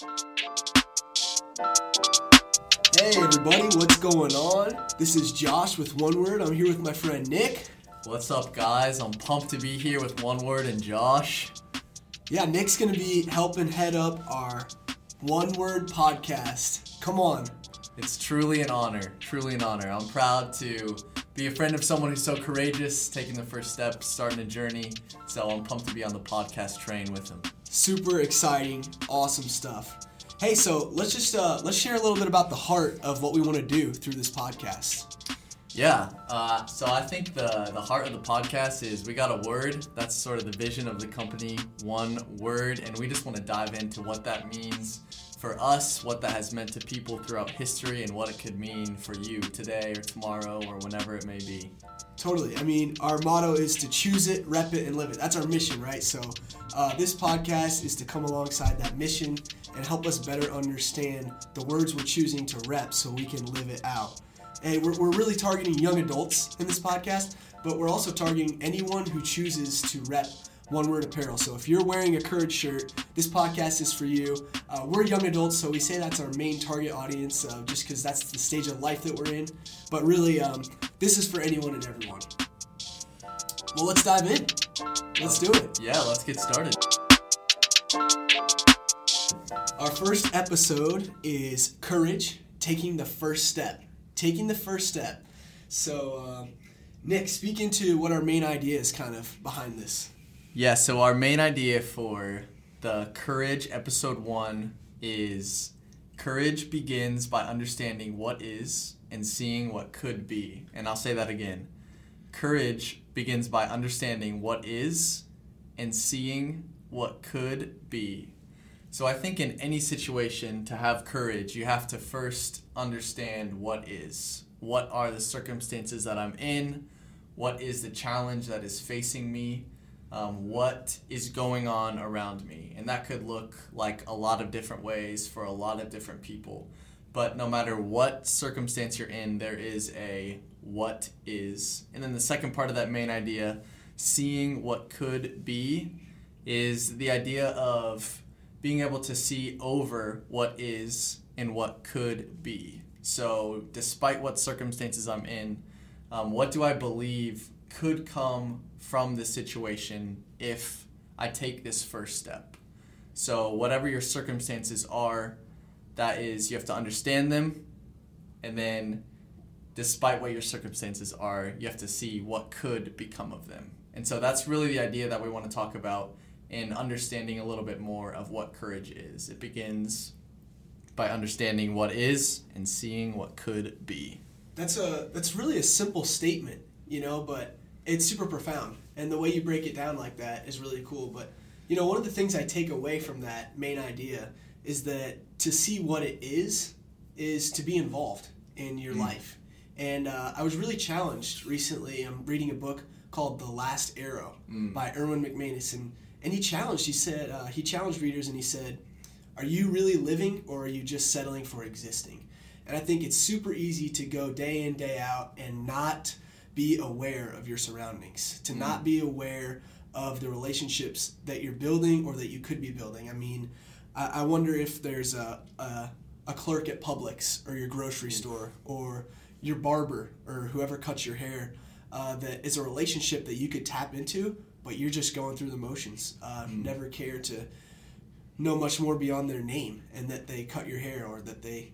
Hey everybody, what's going on? This is Josh with One Word. I'm here with my friend Nick. What's up, guys? I'm pumped to be here with One Word and Josh. Yeah, Nick's gonna be helping head up our One Word podcast. Come on. It's truly an honor, truly an honor. I'm proud to be a friend of someone who's so courageous, taking the first step, starting a journey. So I'm pumped to be on the podcast train with him. Super exciting, awesome stuff. Hey, so let's just uh, let's share a little bit about the heart of what we want to do through this podcast. Yeah, uh, so I think the the heart of the podcast is we got a word. That's sort of the vision of the company, one word, and we just want to dive into what that means for us, what that has meant to people throughout history, and what it could mean for you today or tomorrow or whenever it may be. Totally. I mean, our motto is to choose it, rep it, and live it. That's our mission, right? So, uh, this podcast is to come alongside that mission and help us better understand the words we're choosing to rep so we can live it out. And we're, we're really targeting young adults in this podcast, but we're also targeting anyone who chooses to rep one Word Apparel. So if you're wearing a Courage shirt, this podcast is for you. Uh, we're young adults, so we say that's our main target audience uh, just because that's the stage of life that we're in. But really, um, this is for anyone and everyone. Well, let's dive in. Let's do it. Yeah, let's get started. Our first episode is Courage, taking the first step. Taking the first step. So, uh, Nick, speak into what our main idea is kind of behind this. Yeah, so our main idea for the Courage episode one is courage begins by understanding what is and seeing what could be. And I'll say that again. Courage begins by understanding what is and seeing what could be. So I think in any situation to have courage, you have to first understand what is. What are the circumstances that I'm in? What is the challenge that is facing me? Um, what is going on around me. And that could look like a lot of different ways for a lot of different people. But no matter what circumstance you're in, there is a what is. And then the second part of that main idea, seeing what could be, is the idea of being able to see over what is and what could be. So, despite what circumstances I'm in, um, what do I believe could come from the situation if I take this first step. So, whatever your circumstances are, that is, you have to understand them, and then, despite what your circumstances are, you have to see what could become of them. And so, that's really the idea that we want to talk about in understanding a little bit more of what courage is. It begins by understanding what is and seeing what could be. That's a that's really a simple statement, you know, but it's super profound. And the way you break it down like that is really cool. But you know one of the things i take away from that main idea is that to see what it is is to be involved in your mm. life. And uh, i was really challenged recently. I'm reading a book called the last arrow mm. by erwin mcmanus. And, and he challenged he said uh, he challenged readers and he said are you really living or are you just settling for existing? And i think it's super easy to go day in day out and not be aware of your surroundings, to mm. not be aware of the relationships that you're building or that you could be building. I mean, I, I wonder if there's a, a, a, clerk at Publix or your grocery mm. store or your barber or whoever cuts your hair uh, that is a relationship that you could tap into, but you're just going through the motions. Uh, mm. Never care to know much more beyond their name and that they cut your hair or that they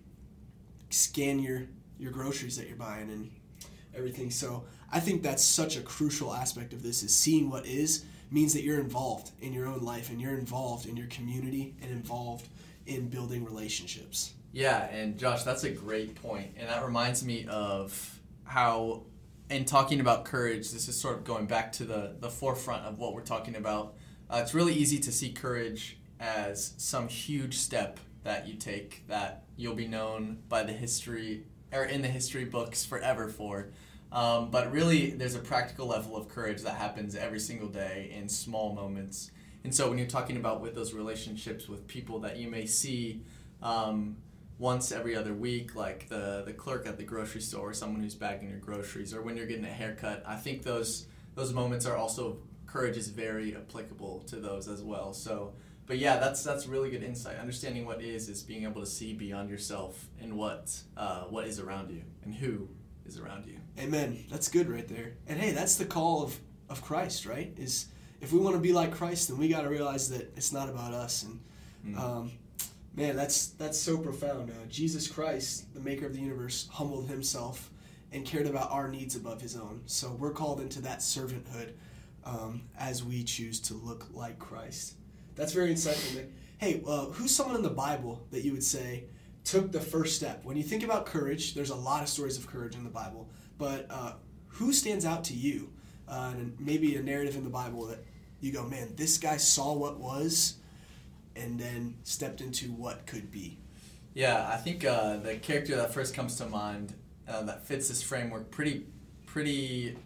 scan your, your groceries that you're buying and everything. So I think that's such a crucial aspect of this is seeing what is means that you're involved in your own life and you're involved in your community and involved in building relationships. Yeah, and Josh, that's a great point. And that reminds me of how in talking about courage, this is sort of going back to the, the forefront of what we're talking about. Uh, it's really easy to see courage as some huge step that you take that you'll be known by the history or in the history books forever for. Um, but really, there's a practical level of courage that happens every single day in small moments. And so, when you're talking about with those relationships with people that you may see um, once every other week, like the the clerk at the grocery store, or someone who's bagging your groceries, or when you're getting a haircut, I think those those moments are also courage is very applicable to those as well. So but yeah, that's that's really good insight. Understanding what is is being able to see beyond yourself and what uh, what is around you and who is around you. Amen. That's good right there. And hey, that's the call of, of Christ, right? Is if we want to be like Christ, then we got to realize that it's not about us. And Mm. um, man, that's that's so profound. Uh, Jesus Christ, the Maker of the universe, humbled Himself and cared about our needs above His own. So we're called into that servanthood um, as we choose to look like Christ. That's very insightful. Nick. Hey, uh, who's someone in the Bible that you would say took the first step? When you think about courage, there's a lot of stories of courage in the Bible, but uh, who stands out to you? Uh, and maybe a narrative in the Bible that you go, man, this guy saw what was and then stepped into what could be. Yeah, I think uh, the character that first comes to mind uh, that fits this framework pretty pretty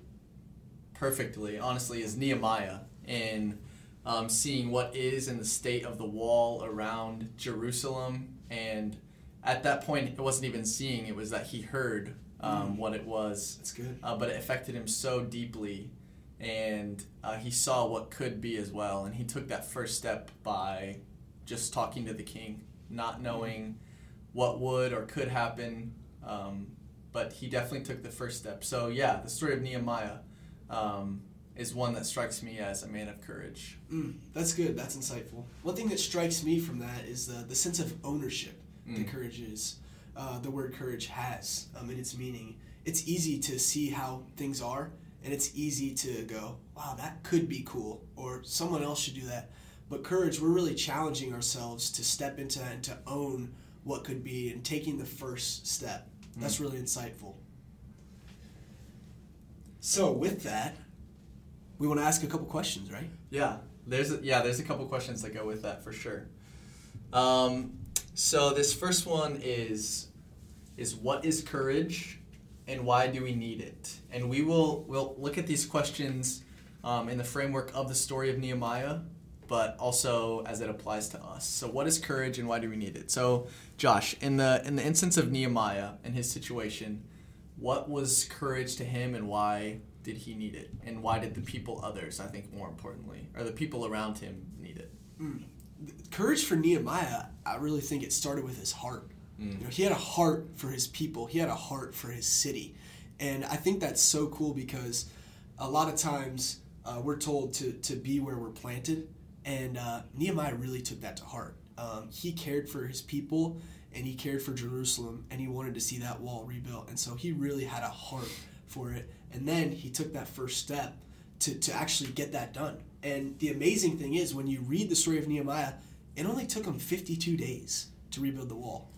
perfectly, honestly, is Nehemiah in um, seeing what is in the state of the wall around Jerusalem. And at that point, it wasn't even seeing; it was that he heard um, Mm. what it was. That's good. uh, but it affected him so deeply and uh, he saw what could be as well and he took that first step by just talking to the king not knowing what would or could happen um, but he definitely took the first step so yeah the story of nehemiah um, is one that strikes me as a man of courage Mm, that's good. That's insightful. One thing that strikes me from that is the, the sense of ownership that Mm. courage is. Uh, the word courage has um, in its meaning. It's easy to see how things are, and it's easy to go, wow, that could be cool, or someone else should do that. But courage, we're really challenging ourselves to step into that and to own what could be and taking the first step. That's really insightful. So, with that, we want to ask a couple questions, right? Yeah, there's a, yeah, there's a couple questions that go with that for sure. Um, so this first one is is what is courage, and why do we need it? And we will we'll look at these questions um, in the framework of the story of Nehemiah, but also as it applies to us. So what is courage, and why do we need it? So Josh, in the in the instance of Nehemiah and his situation, what was courage to him, and why did he need it? And why did the people others, I think more importantly, or the people around him need it? courage for Nehemiah, I really think it started with his heart. Mm. You know, he had a heart for his people. He had a heart for his city, and I think that's so cool because a lot of times uh, we're told to to be where we're planted, and uh, Nehemiah really took that to heart. Um, he cared for his people, and he cared for Jerusalem, and he wanted to see that wall rebuilt, and so he really had a heart for it. And then he took that first step to, to actually get that done. And the amazing thing is, when you read the story of Nehemiah, it only took him 52 days to rebuild the wall.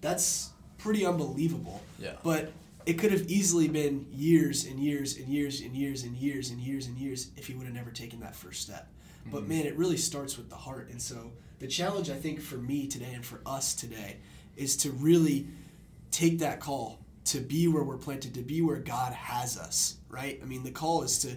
That's pretty unbelievable. Yeah. But it could have easily been years and years and years and years and years and years and years if he would have never taken that first step. But mm-hmm. man, it really starts with the heart. And so the challenge I think for me today and for us today is to really take that call to be where we're planted, to be where God has us, right? I mean, the call is to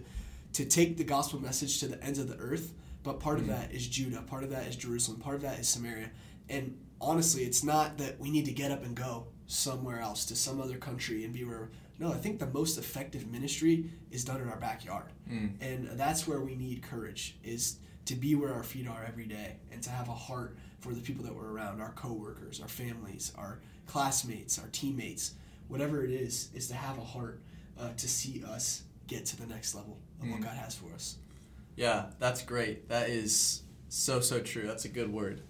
to take the gospel message to the ends of the earth, but part of that is Judah, part of that is Jerusalem, part of that is Samaria. And honestly, it's not that we need to get up and go somewhere else to some other country and be where no, I think the most effective ministry is done in our backyard. Mm. And that's where we need courage is to be where our feet are every day and to have a heart for the people that we're around, our coworkers, our families, our classmates, our teammates, whatever it is, is to have a heart uh, to see us get to the next level of what Mm. God has for us. Yeah, that's great. That is so so true. That's a good word.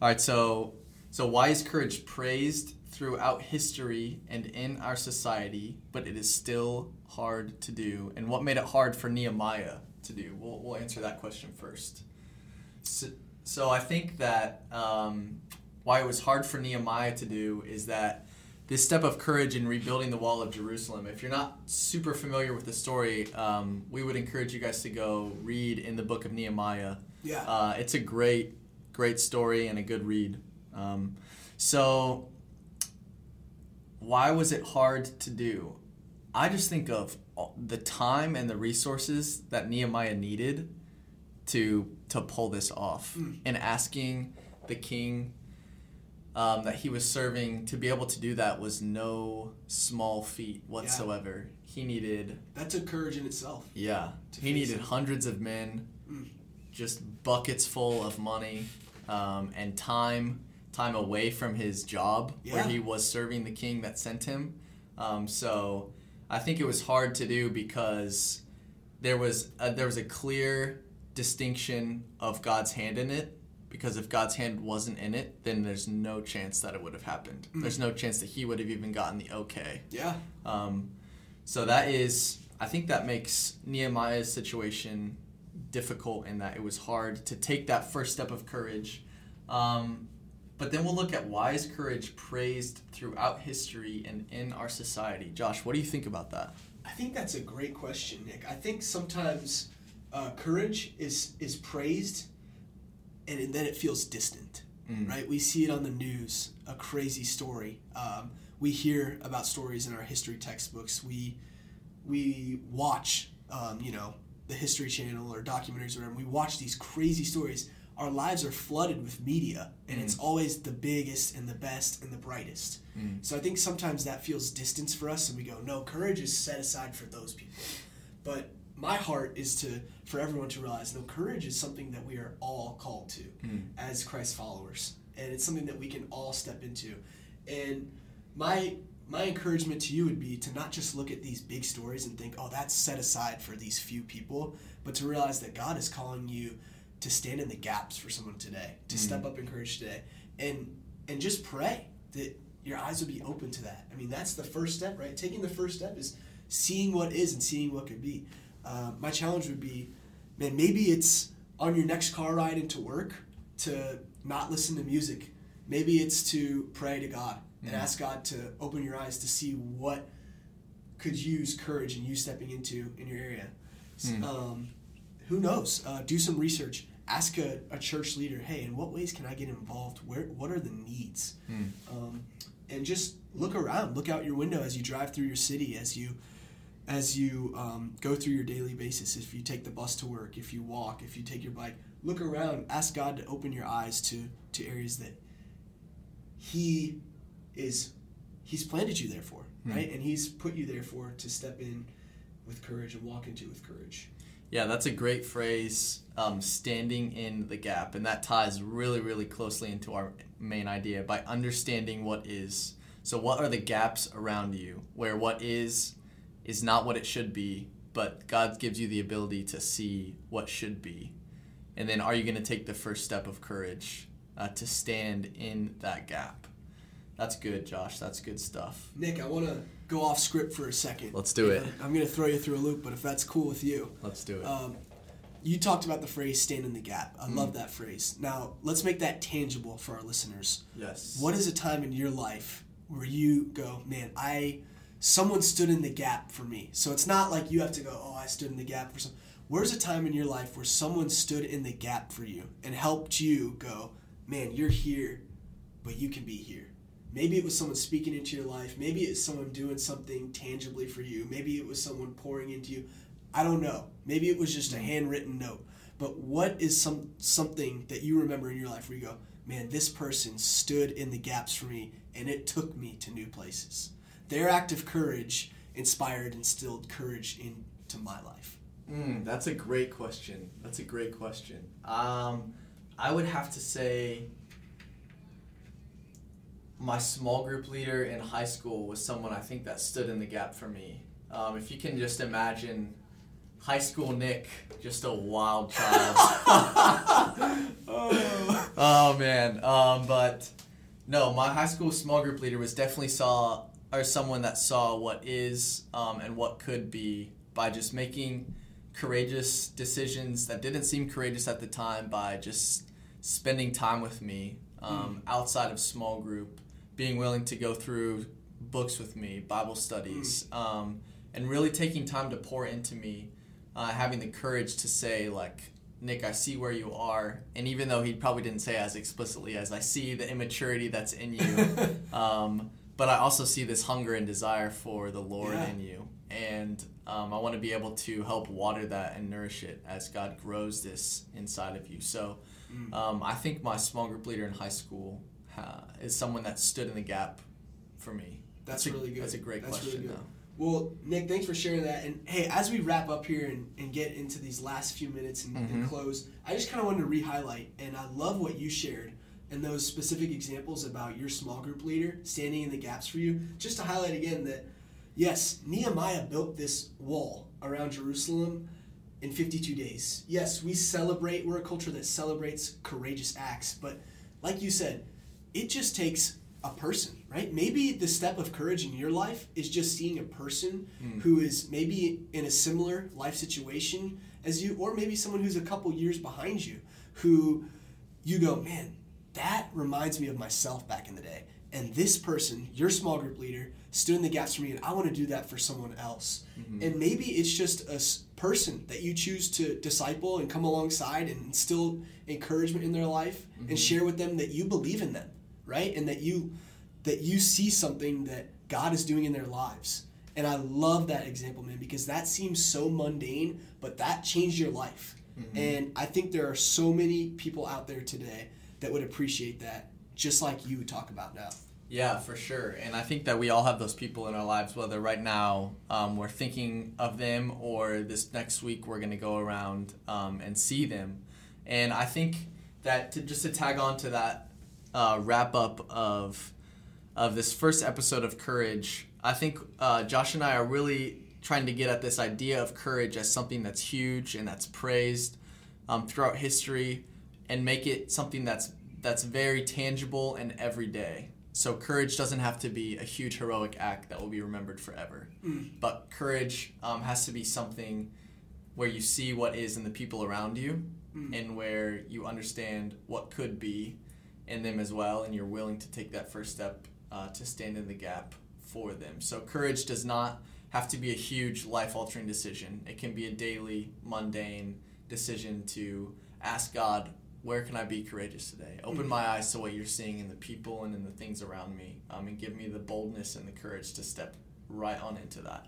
All right, so so why is courage praised throughout history and in our society, but it is still hard to do? And what made it hard for Nehemiah to do? We'll we'll answer that question first. So, so I think that um, why it was hard for Nehemiah to do is that this step of courage in rebuilding the wall of Jerusalem. If you're not super familiar with the story, um, we would encourage you guys to go read in the book of Nehemiah. Yeah. Uh, it's a great, great story and a good read. Um, so, why was it hard to do? I just think of the time and the resources that Nehemiah needed to to pull this off, Mm. and asking the king um, that he was serving to be able to do that was no small feat whatsoever. He needed, that took courage in itself. yeah, he needed it. hundreds of men, Mm. just buckets full of money, um, and time time away from his job where he was serving the king that sent him. Um, so I think it was hard to do because there was a, there was a clear distinction of God's hand in it. Because if God's hand wasn't in it, then there's no chance that it would have happened. Mm. There's no chance that he would have even gotten the okay. Yeah. Um, so that is, I think that makes Nehemiah's situation difficult in that it was hard to take that first step of courage. Um, but then we'll look at why is courage praised throughout history and in our society. Josh, what do you think about that? I think that's a great question, Nick. I think sometimes uh, courage is is praised, and then it feels distant, Mm. right? We see it on the news, a crazy story. Um, we hear about stories in our history textbooks. We we watch, um, you know, the History Channel or documentaries or whatever. We watch these crazy stories. Our lives are flooded with media, and it's always the biggest and the best and the brightest. Mm. So I think sometimes that feels distance for us, and we go, no, courage is set aside for those people. But my heart is to for everyone to realize, no, courage is something that we are all called to Mm. as Christ followers, and it's something that we can all step into. And my my encouragement to you would be to not just look at these big stories and think, oh, that's set aside for these few people, but to realize that God is calling you to stand in the gaps for someone today, to Mhm. step up in courage today, and and just pray that your eyes would be open to that. I mean, that's the first step, right? Taking the first step is seeing what is and seeing what could be. Uh, my challenge would be, man, maybe it's on your next car ride into work to not listen to music. Maybe it's to pray to God and ask God to open your eyes to see what could use courage in you stepping into in your area. Hmm. Um, who knows? Uh, do some research. Ask a, a church leader, hey, in what ways can I get involved? Where what are the needs? Mm. Um, and just look around. Look out your window as you drive through your city, as you as you um, go through your daily basis. If you take the bus to work, if you walk, if you take your bike, look around. Ask God to open your eyes to to areas that He is He's planted you there for, Hmm. right? And He's put you there for to step in with courage and walk into with courage. Yeah, that's a great phrase, um, standing in the gap. And that ties really, really closely into our main idea by understanding what is. So, what are the gaps around you where what is is not what it should be, but God gives you the ability to see what should be? And then, are you going to take the first step of courage uh, to stand in that gap? That's good, Josh. That's good stuff. Nick, I want to go off script for a second. Let's do it. I'm going to throw you through a loop, but if that's cool with you. Let's do it. Um, you talked about the phrase "stand in the gap." I Mm. love that phrase. Now let's make that tangible for our listeners. yes. What is a time in your life where you go, man, I someone stood in the gap for me? So it's not like you have to go, oh, I stood in the gap for some. Where's a time in your life where someone stood in the gap for you and helped you go, man, you're here, but you can be here. Maybe it was someone speaking into your life. Maybe it's someone doing something tangibly for you. Maybe it was someone pouring into you. I don't know. Maybe it was just a mm. handwritten note. But what is some something that you remember in your life where you go, man, this person stood in the gaps for me and it took me to new places. Their act of courage inspired and instilled courage into my life. Mm, that's a great question. That's a great question. Um, I would have to say my small group leader in high school was someone I think that stood in the gap for me. Um, if you can just imagine high school Nick, just a wild child. oh. oh man. Um, but no, my high school small group leader was definitely saw or someone that saw what is um, and what could be by just making courageous decisions that didn't seem courageous at the time by just spending time with me um, outside of small group, being willing to go through books with me, Bible studies, um, and really taking time to pour into me, uh, having the courage to say like, Nick, I see where you are, and even though he probably didn't say as explicitly as I see the immaturity that's in you, um, but I also see this hunger and desire for the Lord Yeah. in you, and um, I want to be able to help water that and nourish it as God grows this inside of you. So, Mm. um, I think my small group leader in high school uh, is someone that stood in the gap for me. That's a, really good. That's a great That's question, really. Well, Nick, thanks for sharing that. And hey, as we wrap up here and, and get into these last few minutes and, and Mhm. close, I just kind of wanted to re-highlight, and I love what you shared and those specific examples about your small group leader standing in the gaps for you. Just to highlight again that yes, Nehemiah built this wall around Jerusalem in 52 days. Yes, we celebrate. We're a culture that celebrates courageous acts, but like you said, it just takes a person, right? Maybe the step of courage in your life is just seeing a person Mm. who is maybe in a similar life situation as you, or maybe someone who's a couple years behind you, who you go, man, that reminds me of myself back in the day. And this person, your small group leader, stood in the gaps for me, and I want to do that for someone else. Mm-hmm. And maybe it's just a person that you choose to disciple and come alongside and instill encouragement in their life and mm-hmm. share with them that you believe in them, right? And that you that you see something that God is doing in their lives. And I love that example, man, because that seems so mundane, but that changed your life. Mm-hmm. And I think there are so many people out there today that would appreciate that, just like you talk about now. Yeah, for sure. And I think that we all have those people in our lives, whether right now um, we're thinking of them or this next week we're going to go around um, and see them. And I think that to just to tag on to that uh, wrap up of of this first episode of Courage, I think uh, Josh and I are really trying to get at this idea of courage as something that's huge and that's praised um, throughout history, and make it something that's that's very tangible and everyday. So courage doesn't have to be a huge heroic act that will be remembered forever, but courage um, has to be something where you see what is in the people around you, and where you understand what could be in them as well, and you're willing to take that first step uh, to stand in the gap for them. So courage does not have to be a huge life altering decision. It can be a daily, mundane decision to ask God, where can I be courageous today? Open my eyes to what you're seeing in the people and in the things around me, um, and give me the boldness and the courage to step right on into that.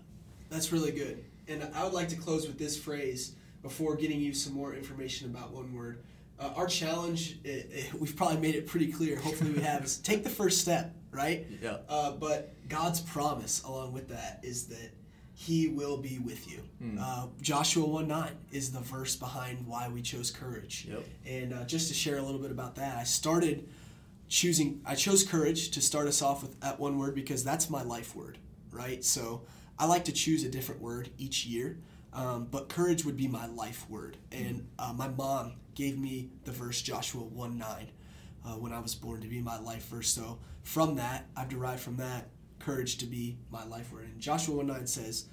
That's really good. And I would like to close with this phrase before getting you some more information about one word. Uh, our challenge, i i we've probably made it pretty clear, hopefully we have, is take the first step, right? Yeah. Uh, but God's promise along with that is that He will be with you. Mm. Uh, Joshua 1 9 is the verse behind why we chose courage. Yep. And uh, just to share a little bit about that, I started choosing, I chose courage to start us off with at one word because that's my life word, right? So I like to choose a different word each year, um, but courage would be my life word. And uh, my mom gave me the verse Joshua 1 9 uh, when I was born to be my life verse. So from that, I've derived from that courage to be my life word. And Joshua 1 9 says,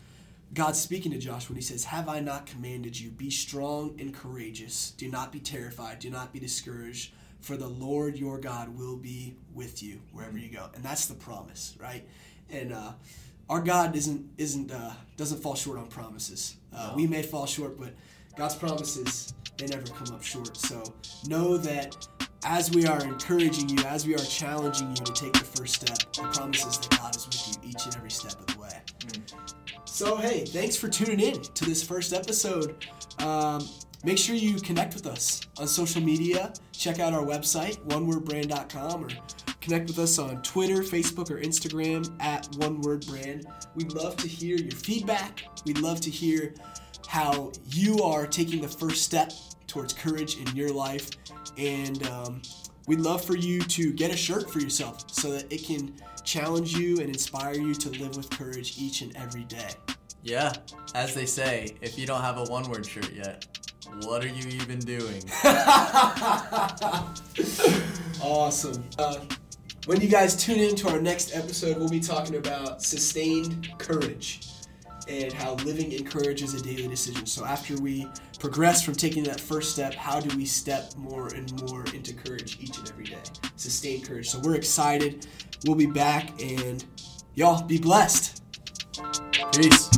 God speaking to Joshua when he says, Have I not commanded you? Be strong and courageous. Do not be terrified. Do not be discouraged. For the Lord your God will be with you wherever you go. And that's the promise, right? And uh, our God isn't isn't uh, doesn't fall short on promises. Uh, No. We may fall short, but God's promises they never come up short. So know that as we are encouraging you, as we are challenging you to take the first step, the promise is that God is with you each and every step of the way. So, hey, thanks for tuning in to this first episode. Um, make sure you connect with us on social media. Check out our website, onewordbrand.com, or connect with us on Twitter, Facebook, or Instagram at onewordbrand. We'd love to hear your feedback. We'd love to hear how you are taking the first step towards courage in your life. And um, we'd love for you to get a shirt for yourself so that it can challenge you and inspire you to live with courage each and every day. Yeah, as they say, if you don't have a one word shirt yet, what are you even doing? Awesome. Uh, when you guys tune in to our next episode, we'll be talking about sustained courage and how living encourages a daily decision. So after we progress from taking that first step, how do we step more and more into courage each and every day? Sustain courage. So we're excited. We'll be back and y'all be blessed. Peace.